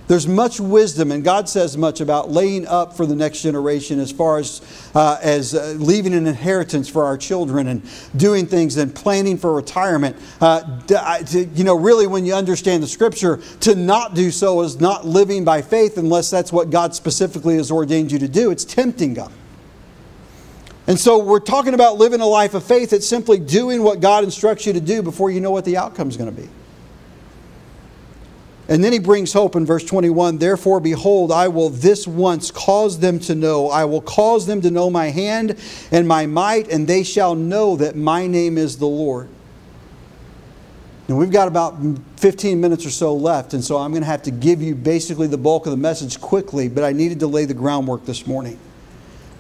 There's much wisdom, and God says much about laying up for the next generation as far as, uh, as uh, leaving an inheritance for our children and doing things and planning for retirement. Uh, to, you know, really, when you understand the scripture, to not do so is not living by faith unless that's what God specifically has ordained you to do. It's tempting God. And so we're talking about living a life of faith. It's simply doing what God instructs you to do before you know what the outcome is going to be. And then he brings hope in verse 21 Therefore, behold, I will this once cause them to know. I will cause them to know my hand and my might, and they shall know that my name is the Lord. And we've got about 15 minutes or so left, and so I'm going to have to give you basically the bulk of the message quickly, but I needed to lay the groundwork this morning.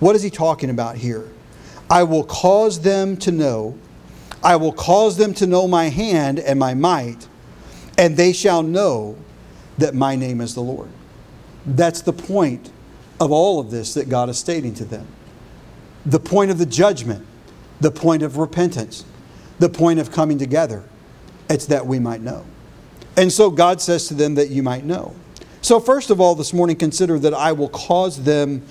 What is he talking about here? I will cause them to know, I will cause them to know my hand and my might and they shall know that my name is the Lord. That's the point of all of this that God is stating to them. The point of the judgment, the point of repentance, the point of coming together. It's that we might know. And so God says to them that you might know. So, first of all, this morning, consider that I will cause them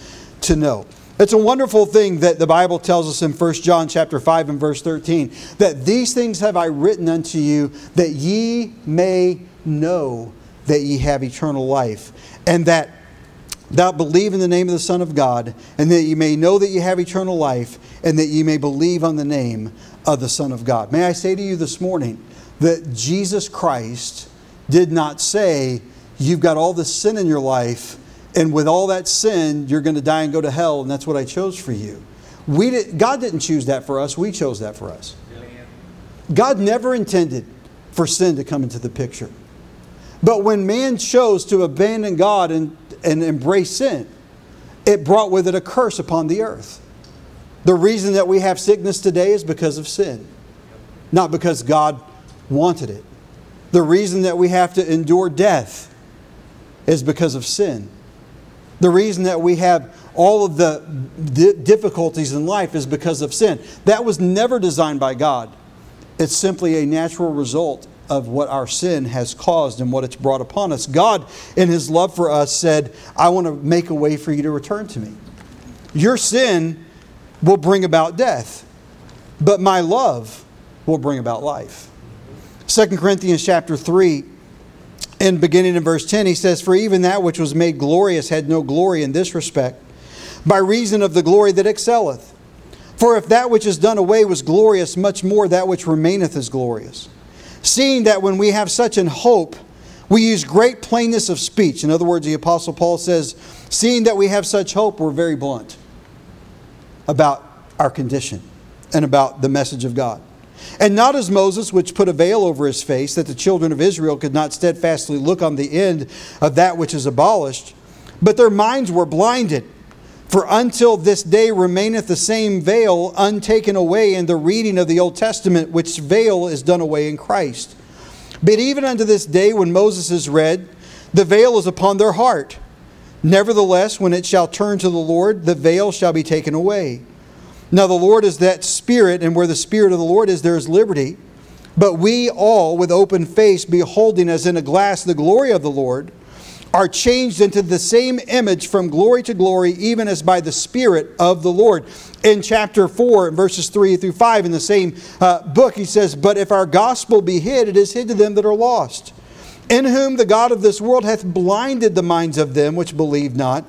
to know. It's a wonderful thing that the Bible tells us in 1 John chapter 5 and verse 13 that these things have I written unto you that ye may know that ye have eternal life and that thou believe in the name of the Son of God and that ye may know that ye have eternal life and that ye may believe on the name of the Son of God. May I say to you this morning that Jesus Christ did not say you've got all this sin in your life and with all that sin, you're going to die and go to hell, and that's what I chose for you. We did, God didn't choose that for us, we chose that for us. God never intended for sin to come into the picture. But when man chose to abandon God and, and embrace sin, it brought with it a curse upon the earth. The reason that we have sickness today is because of sin, not because God wanted it. The reason that we have to endure death is because of sin. The reason that we have all of the difficulties in life is because of sin. That was never designed by God. It's simply a natural result of what our sin has caused and what it's brought upon us. God, in His love for us, said, I want to make a way for you to return to me. Your sin will bring about death, but my love will bring about life. 2 Corinthians chapter 3 and beginning in verse 10, he says, For even that which was made glorious had no glory in this respect, by reason of the glory that excelleth. For if that which is done away was glorious, much more that which remaineth is glorious. Seeing that when we have such an hope, we use great plainness of speech. In other words, the Apostle Paul says, Seeing that we have such hope, we're very blunt about our condition and about the message of God. And not as Moses, which put a veil over his face, that the children of Israel could not steadfastly look on the end of that which is abolished, but their minds were blinded. For until this day remaineth the same veil untaken away in the reading of the Old Testament, which veil is done away in Christ. But even unto this day, when Moses is read, the veil is upon their heart. Nevertheless, when it shall turn to the Lord, the veil shall be taken away. Now, the Lord is that Spirit, and where the Spirit of the Lord is, there is liberty. But we all, with open face, beholding as in a glass the glory of the Lord, are changed into the same image from glory to glory, even as by the Spirit of the Lord. In chapter 4, verses 3 through 5, in the same uh, book, he says, But if our gospel be hid, it is hid to them that are lost, in whom the God of this world hath blinded the minds of them which believe not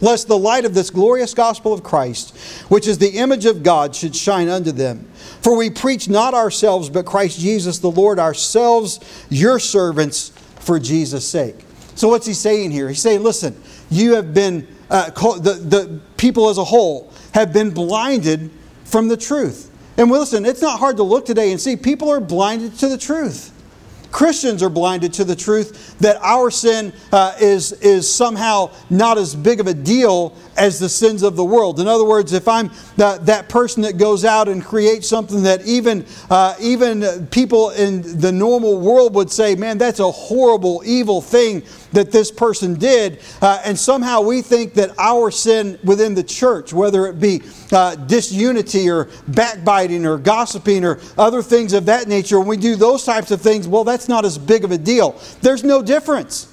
lest the light of this glorious gospel of Christ, which is the image of God, should shine unto them. For we preach not ourselves, but Christ Jesus the Lord, ourselves your servants for Jesus' sake. So, what's he saying here? He's saying, listen, you have been, uh, the, the people as a whole have been blinded from the truth. And listen, it's not hard to look today and see people are blinded to the truth. Christians are blinded to the truth that our sin uh, is, is somehow not as big of a deal as the sins of the world. In other words, if I'm that, that person that goes out and creates something that even, uh, even people in the normal world would say, man, that's a horrible, evil thing that this person did, uh, and somehow we think that our sin within the church, whether it be uh, disunity or backbiting or gossiping or other things of that nature, when we do those types of things, well, that's not as big of a deal. There's no difference.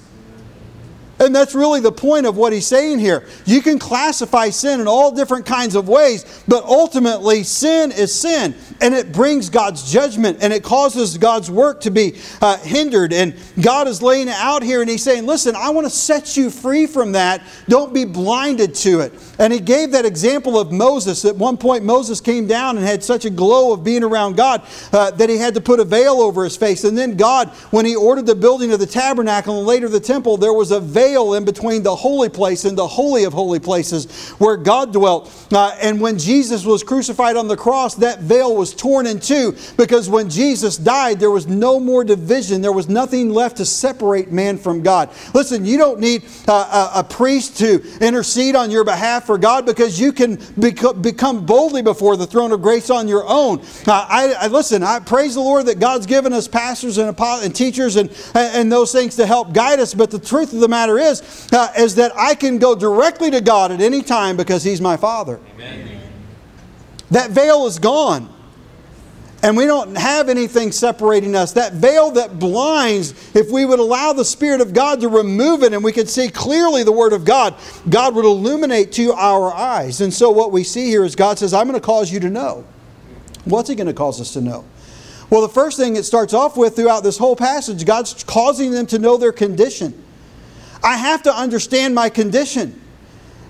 And that's really the point of what he's saying here. You can classify sin in all different kinds of ways, but ultimately, sin is sin. And it brings God's judgment and it causes God's work to be uh, hindered. And God is laying it out here and he's saying, Listen, I want to set you free from that. Don't be blinded to it. And he gave that example of Moses. At one point, Moses came down and had such a glow of being around God uh, that he had to put a veil over his face. And then God, when he ordered the building of the tabernacle and later the temple, there was a veil in between the holy place and the holy of holy places where God dwelt. Uh, and when Jesus was crucified on the cross, that veil was torn in two because when Jesus died, there was no more division. There was nothing left to separate man from God. Listen, you don't need uh, a, a priest to intercede on your behalf for God because you can become boldly before the throne of grace on your own. Uh, I, I, listen. I praise the Lord that God's given us pastors and, and teachers and, and those things to help guide us. But the truth of the matter is, uh, is that I can go directly to God at any time because He's my Father. Amen. That veil is gone and we don't have anything separating us. That veil that blinds, if we would allow the Spirit of God to remove it and we could see clearly the Word of God, God would illuminate to our eyes. And so what we see here is God says, I'm going to cause you to know. What's He going to cause us to know? Well, the first thing it starts off with throughout this whole passage, God's causing them to know their condition. I have to understand my condition.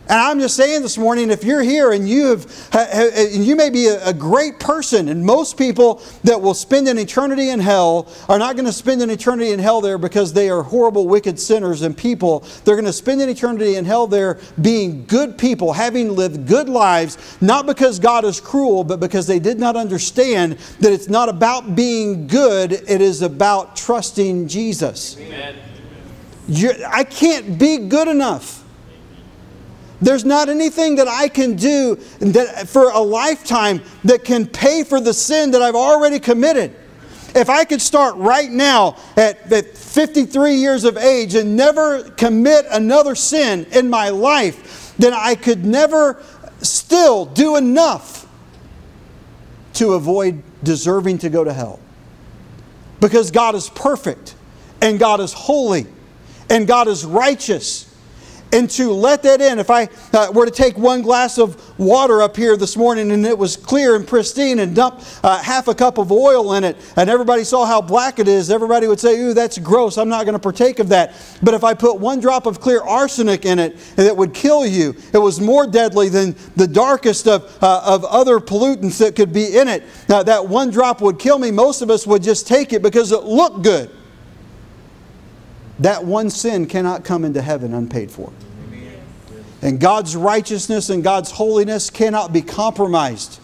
And I'm just saying this morning, if you're here and you have, and you may be a great person, and most people that will spend an eternity in hell are not going to spend an eternity in hell there because they are horrible, wicked sinners and people. They're going to spend an eternity in hell there being good people, having lived good lives, not because God is cruel, but because they did not understand that it's not about being good, it is about trusting Jesus. Amen. I can't be good enough. There's not anything that I can do that for a lifetime that can pay for the sin that I've already committed. If I could start right now at, at 53 years of age and never commit another sin in my life, then I could never still do enough to avoid deserving to go to hell. Because God is perfect, and God is holy, and God is righteous and to let that in. If I uh, were to take one glass of water up here this morning and it was clear and pristine and dump uh, half a cup of oil in it and everybody saw how black it is, everybody would say, Ooh, that's gross. I'm not going to partake of that. But if I put one drop of clear arsenic in it, that would kill you. It was more deadly than the darkest of, uh, of other pollutants that could be in it. Now, that one drop would kill me. Most of us would just take it because it looked good. That one sin cannot come into heaven unpaid for. And God's righteousness and God's holiness cannot be compromised.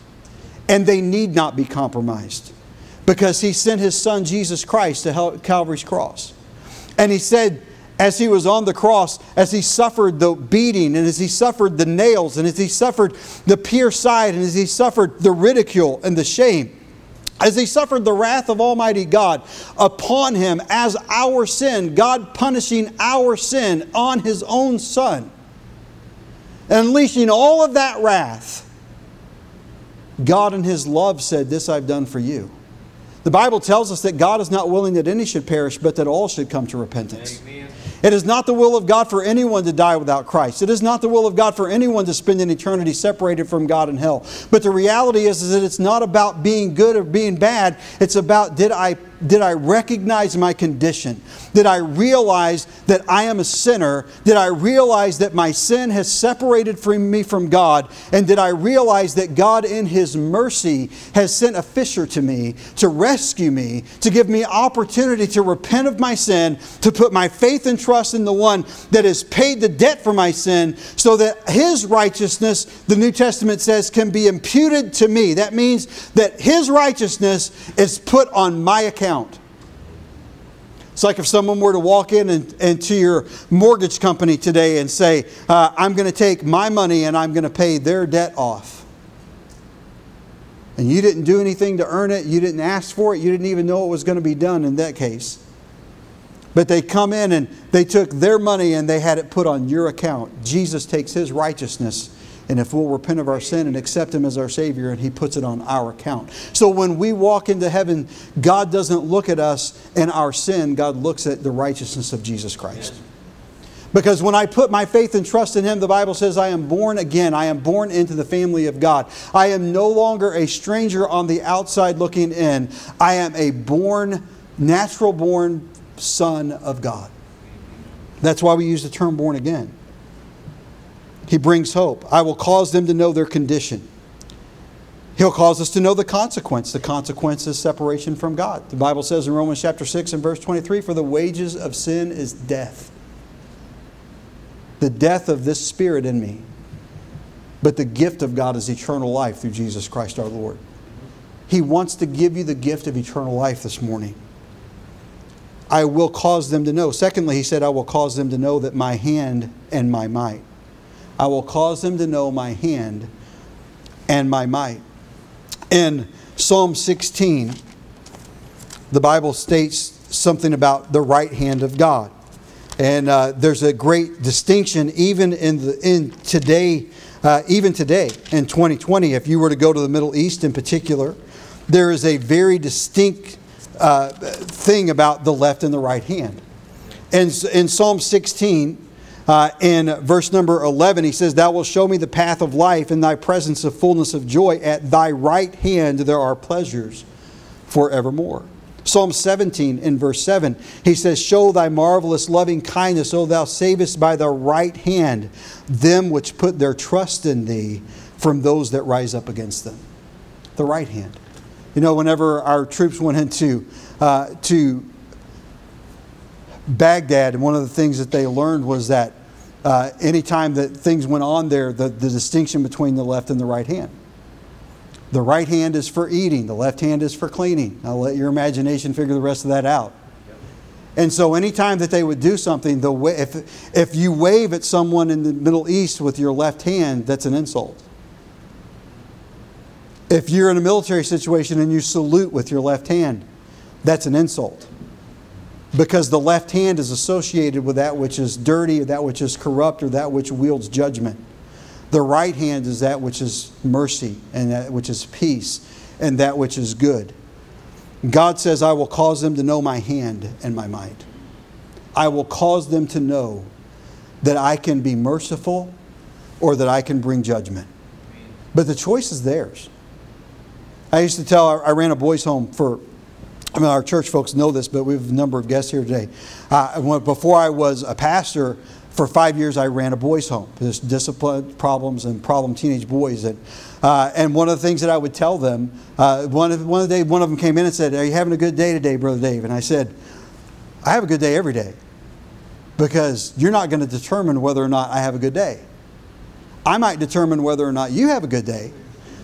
And they need not be compromised because He sent His Son Jesus Christ to Calvary's cross. And He said, as He was on the cross, as He suffered the beating, and as He suffered the nails, and as He suffered the pierced side, and as He suffered the ridicule and the shame, as he suffered the wrath of Almighty God upon him as our sin, God punishing our sin on his own Son unleashing all of that wrath, God in His love said, This I've done for you. The Bible tells us that God is not willing that any should perish, but that all should come to repentance. Amen. It is not the will of God for anyone to die without Christ. It is not the will of God for anyone to spend an eternity separated from God in hell. But the reality is, is that it's not about being good or being bad. It's about did I did I recognize my condition? Did I realize that I am a sinner? Did I realize that my sin has separated from me from God? And did I realize that God, in His mercy, has sent a fisher to me to rescue me, to give me opportunity to repent of my sin, to put my faith and trust in the one that has paid the debt for my sin, so that His righteousness, the New Testament says, can be imputed to me? That means that His righteousness is put on my account account. It's like if someone were to walk in and, into your mortgage company today and say, uh, I'm going to take my money and I'm going to pay their debt off. And you didn't do anything to earn it, you didn't ask for it, you didn't even know it was going to be done in that case. But they come in and they took their money and they had it put on your account. Jesus takes his righteousness and if we'll repent of our sin and accept Him as our Savior, and He puts it on our account. So when we walk into heaven, God doesn't look at us and our sin, God looks at the righteousness of Jesus Christ. Because when I put my faith and trust in Him, the Bible says, I am born again. I am born into the family of God. I am no longer a stranger on the outside looking in. I am a born, natural born son of God. That's why we use the term born again. He brings hope. I will cause them to know their condition. He'll cause us to know the consequence. The consequence is separation from God. The Bible says in Romans chapter 6 and verse 23 For the wages of sin is death. The death of this spirit in me. But the gift of God is eternal life through Jesus Christ our Lord. He wants to give you the gift of eternal life this morning. I will cause them to know. Secondly, he said, I will cause them to know that my hand and my might. I will cause them to know my hand and my might. In Psalm 16, the Bible states something about the right hand of God. And uh, there's a great distinction even in, the, in today, uh, even today in 2020, if you were to go to the Middle East in particular, there is a very distinct uh, thing about the left and the right hand. And in Psalm 16, uh, in verse number 11, he says, Thou wilt show me the path of life, in thy presence of fullness of joy. At thy right hand there are pleasures forevermore. Psalm 17 in verse 7, he says, Show thy marvelous loving kindness, O thou savest by the right hand them which put their trust in thee from those that rise up against them. The right hand. You know, whenever our troops went into uh, to Baghdad, and one of the things that they learned was that uh, anytime that things went on there, the, the distinction between the left and the right hand. The right hand is for eating, the left hand is for cleaning. I'll let your imagination figure the rest of that out. And so, anytime that they would do something, the way, if, if you wave at someone in the Middle East with your left hand, that's an insult. If you're in a military situation and you salute with your left hand, that's an insult because the left hand is associated with that which is dirty, or that which is corrupt, or that which wields judgment. The right hand is that which is mercy, and that which is peace, and that which is good. God says, I will cause them to know my hand and my might. I will cause them to know that I can be merciful or that I can bring judgment. But the choice is theirs. I used to tell, I ran a boys' home for I mean, our church folks know this, but we have a number of guests here today. Uh, before I was a pastor, for five years I ran a boys' home. There's discipline problems and problem teenage boys. And, uh, and one of the things that I would tell them, uh, one, of, one of the day, one of them came in and said, "Are you having a good day today, brother Dave?" And I said, "I have a good day every day, because you're not going to determine whether or not I have a good day. I might determine whether or not you have a good day,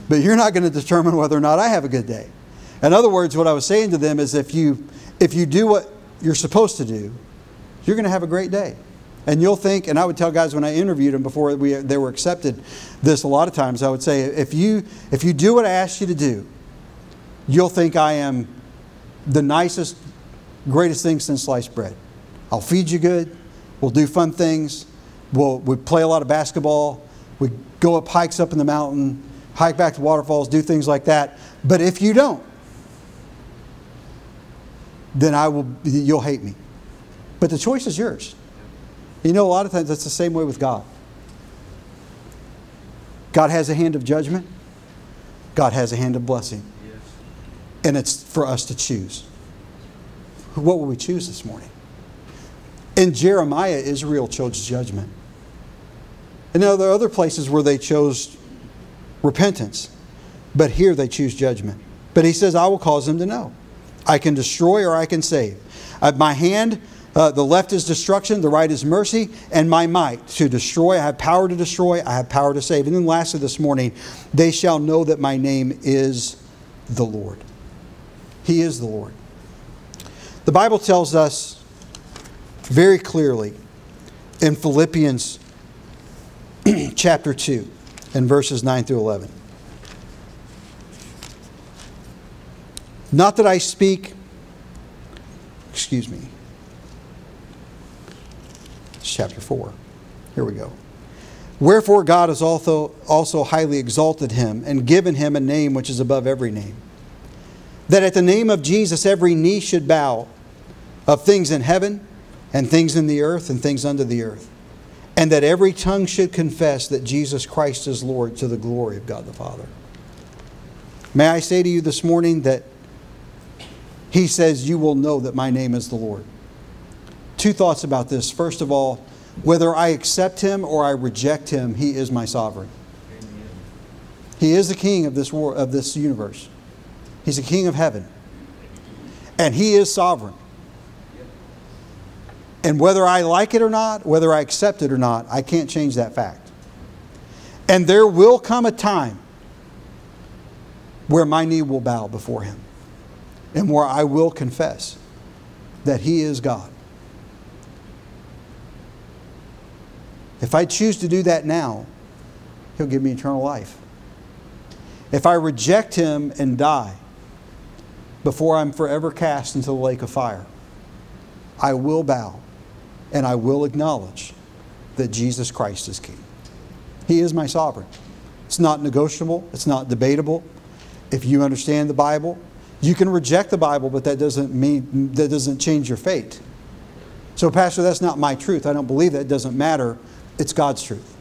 but you're not going to determine whether or not I have a good day." In other words, what I was saying to them is if you, if you do what you're supposed to do, you're going to have a great day. And you'll think, and I would tell guys when I interviewed them before we, they were accepted this a lot of times, I would say, if you, if you do what I asked you to do, you'll think I am the nicest, greatest thing since sliced bread. I'll feed you good. We'll do fun things. We'll, we play a lot of basketball. We go up hikes up in the mountain, hike back to waterfalls, do things like that. But if you don't, then I will, you'll hate me. But the choice is yours. You know, a lot of times that's the same way with God. God has a hand of judgment, God has a hand of blessing.
Yes.
And it's for us to choose. What will we choose this morning? In Jeremiah, Israel chose judgment. And now there are other places where they chose repentance, but here they choose judgment. But he says, I will cause them to know. I can destroy or I can save. Uh, my hand, uh, the left is destruction, the right is mercy, and my might to destroy. I have power to destroy, I have power to save. And then lastly this morning, they shall know that my name is the Lord. He is the Lord. The Bible tells us very clearly in Philippians chapter 2 and verses 9 through 11. Not that I speak, excuse me, it's chapter 4. Here we go. Wherefore God has also, also highly exalted him and given him a name which is above every name. That at the name of Jesus every knee should bow of things in heaven and things in the earth and things under the earth. And that every tongue should confess that Jesus Christ is Lord to the glory of God the Father. May I say to you this morning that he says, You will know that my name is the Lord. Two thoughts about this. First of all, whether I accept him or I reject him, he is my sovereign.
Amen.
He is the king of this, world, of this universe, he's the king of heaven. And he is sovereign. And whether I like it or not, whether I accept it or not, I can't change that fact. And there will come a time where my knee will bow before him and where I will confess that he is God. If I choose to do that now, he'll give me eternal life. If I reject him and die before I'm forever cast into the lake of fire, I will bow and I will acknowledge that Jesus Christ is King. He is my sovereign. It's not negotiable, it's not debatable. If you understand the Bible, you can reject the Bible, but that doesn't mean that doesn't change your fate. So, Pastor, that's not my truth. I don't believe that. It doesn't matter. It's God's truth.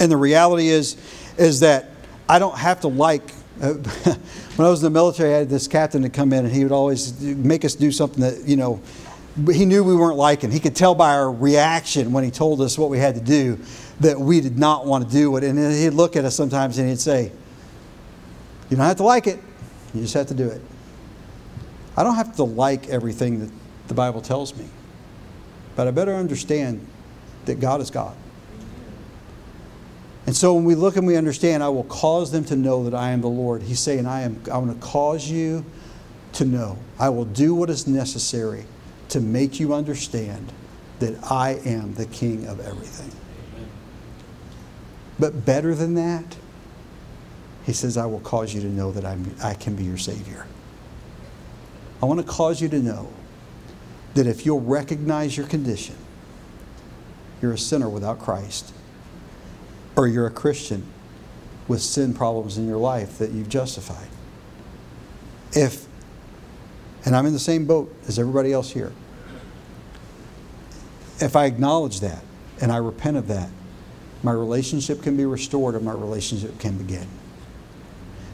And the reality is, is that I don't have to like. Uh, when I was in the military, I had this captain to come in, and he would always make us do something that you know he knew we weren't liking. He could tell by our reaction when he told us what we had to do that we did not want to do it. And he'd look at us sometimes and he'd say, "You don't have to like it. You just have to do it." I don't have to like everything that the Bible tells me, but I better understand that God is God. And so when we look and we understand, I will cause them to know that I am the Lord. He's saying, I am I'm going to cause you to know. I will do what is necessary to make you understand that I am the king of everything. But better than that, he says, I will cause you to know that I'm, I can be your Savior. I want to cause you to know that if you'll recognize your condition, you're a sinner without Christ, or you're a Christian with sin problems in your life that you've justified. If, and I'm in the same boat as everybody else here, if I acknowledge that and I repent of that, my relationship can be restored and my relationship can begin.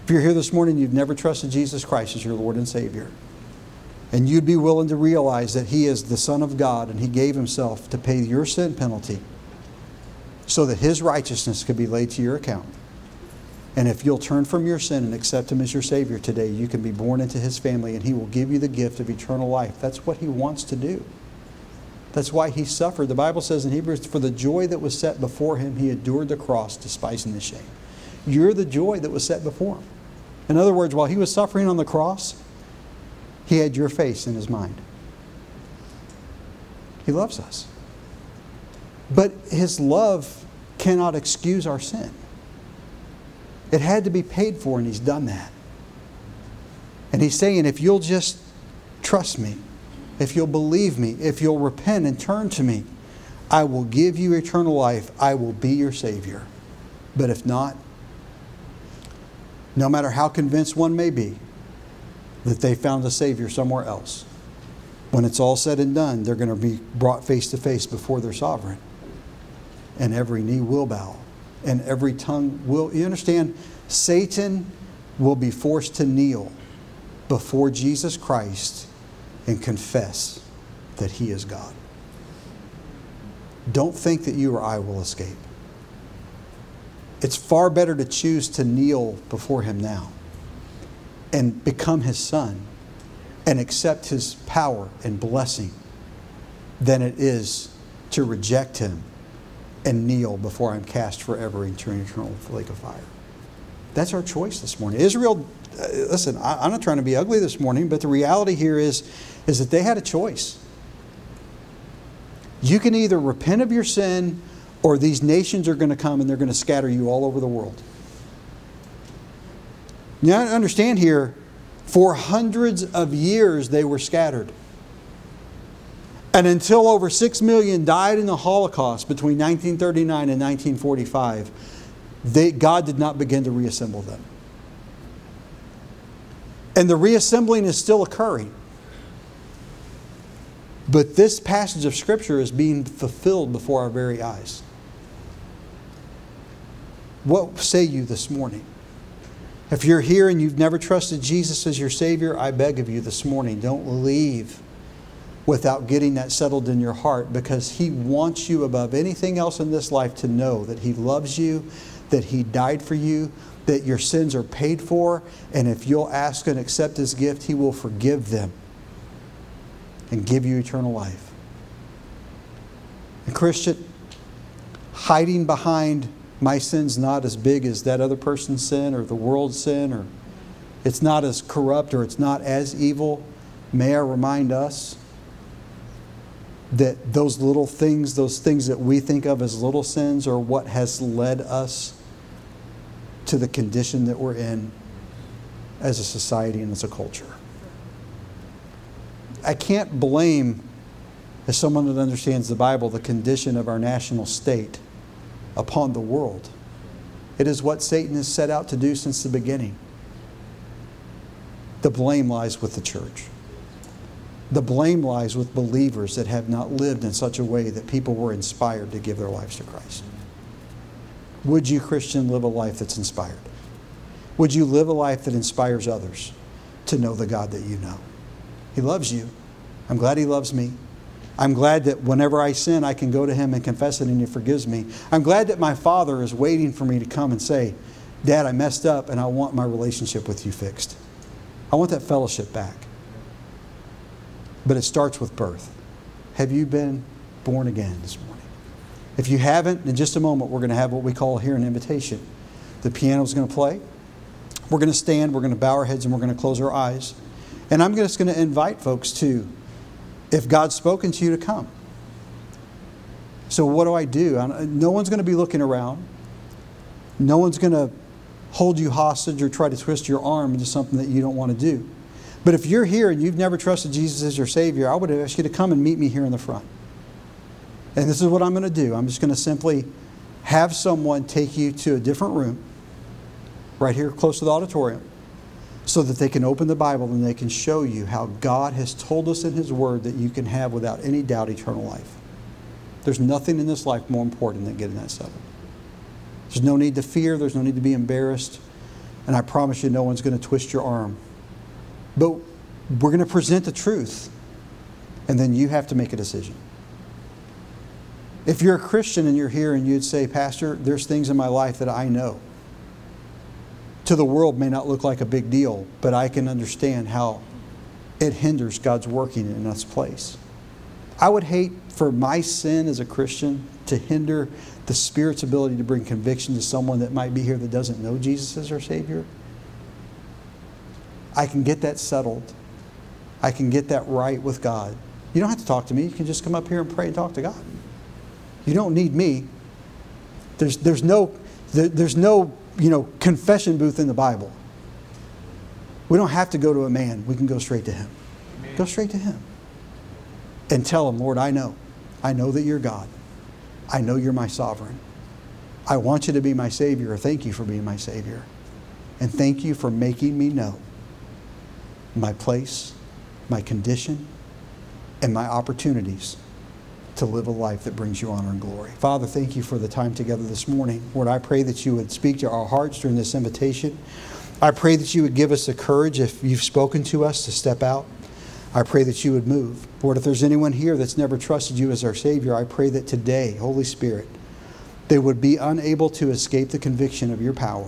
If you're here this morning, you've never trusted Jesus Christ as your Lord and Savior, and you'd be willing to realize that He is the Son of God and He gave Himself to pay your sin penalty so that His righteousness could be laid to your account. And if you'll turn from your sin and accept Him as your Savior today, you can be born into His family and He will give you the gift of eternal life. That's what He wants to do. That's why He suffered. The Bible says in Hebrews, for the joy that was set before Him, He endured the cross, despising the shame. You're the joy that was set before Him. In other words, while He was suffering on the cross, He had your face in His mind. He loves us. But His love cannot excuse our sin. It had to be paid for, and He's done that. And He's saying, if you'll just trust me, if you'll believe me, if you'll repent and turn to me, I will give you eternal life. I will be your Savior. But if not, no matter how convinced one may be that they found a Savior somewhere else, When it's all said and done, they're going to be brought face to face before their sovereign. And every knee will bow, and every tongue will. You understand? Satan will be forced to kneel before Jesus Christ and confess that he is God. Don't think that you or I will escape. It's far better to choose to kneel before him now and become his son and accept his power and blessing than it is to reject him and kneel before I'm cast forever into an eternal lake of fire. That's our choice this morning. Israel, uh, listen, I'm not trying to be ugly this morning, but the reality here is, is that they had a choice. You can either repent of your sin or these nations are going to come and they're going to scatter you all over the world. Now, understand here, for hundreds of years they were scattered. And until over 6 million died in the Holocaust between 1939 and 1945, they, God did not begin to reassemble them. And the reassembling is still occurring. But this passage of Scripture is being fulfilled before our very eyes. What say you this morning? If you're here and you've never trusted Jesus as your Savior, I beg of you this morning, don't leave without getting that settled in your heart because He wants you above anything else in this life to know that He loves you, that He died for you, that your sins are paid for, and if you'll ask and accept His gift, He will forgive them and give you eternal life. And Christian, hiding behind my sin's not as big as that other person's sin or the world's sin or it's not as corrupt or it's not as evil, may I remind us that those little things, those things that we think of as little sins, are what has led us to the condition that we're in as a society and as a culture. I can't blame, as someone that understands the Bible, the condition of our national state upon the world. It is what Satan has set out to do since the beginning. The blame lies with the church. The blame lies with believers that have not lived in such a way that people were inspired to give their lives to Christ. Would you, Christian, live a life that's inspired? Would you live a life that inspires others to know the God that you know? He loves you. I'm glad He loves me. I'm glad that whenever I sin, I can go to Him and confess it and He forgives me. I'm glad that my Father is waiting for me to come and say, Dad, I messed up and I want my relationship with you fixed. I want that fellowship back. But it starts with birth. Have you been born again this morning? If you haven't, in just a moment, we're going to have what we call here an invitation. The piano's going to play. We're going to stand, we're going to bow our heads, and we're going to close our eyes. And I'm just going to invite folks to if God's spoken to you to come. So, what do I do? No one's going to be looking around. No one's going to hold you hostage or try to twist your arm into something that you don't want to do. But if you're here and you've never trusted Jesus as your Savior, I would ask you to come and meet me here in the front. And this is what I'm going to do I'm just going to simply have someone take you to a different room, right here close to the auditorium so that they can open the Bible and they can show you how God has told us in His Word that you can have without any doubt eternal life. There's nothing in this life more important than getting that settled. There's no need to fear, there's no need to be embarrassed, and I promise you, no one's going to twist your arm. But we're going to present the truth, and then you have to make a decision. If you're a Christian and you're here and you'd say, Pastor, there's things in my life that I know to the world may not look like a big deal, but I can understand how it hinders God's working in us place. I would hate for my sin as a Christian to hinder the Spirit's ability to bring conviction to someone that might be here that doesn't know Jesus as their Savior. I can get that settled. I can get that right with God. You don't have to talk to me. You can just come up here and pray and talk to God. You don't need me. There's, there's, no, there, there's no you know, confession booth in the Bible. We don't have to go to a man. We can go straight to him. Amen. Go straight to him. And tell him, Lord, I know. I know that you're God. I know you're my sovereign. I want you to be my Savior. Thank you for being my Savior. And thank you for making me know my place, my condition, and my opportunities to live a life that brings you honor and glory. Father, thank you for the time together this morning. Lord, I pray that you would speak to our hearts during this invitation. I pray that you would give us the courage, if you've spoken to us, to step out. I pray that you would move. Lord, if there's anyone here that's never trusted you as our Savior, I pray that today, Holy Spirit, they would be unable to escape the conviction of your power